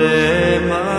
lema.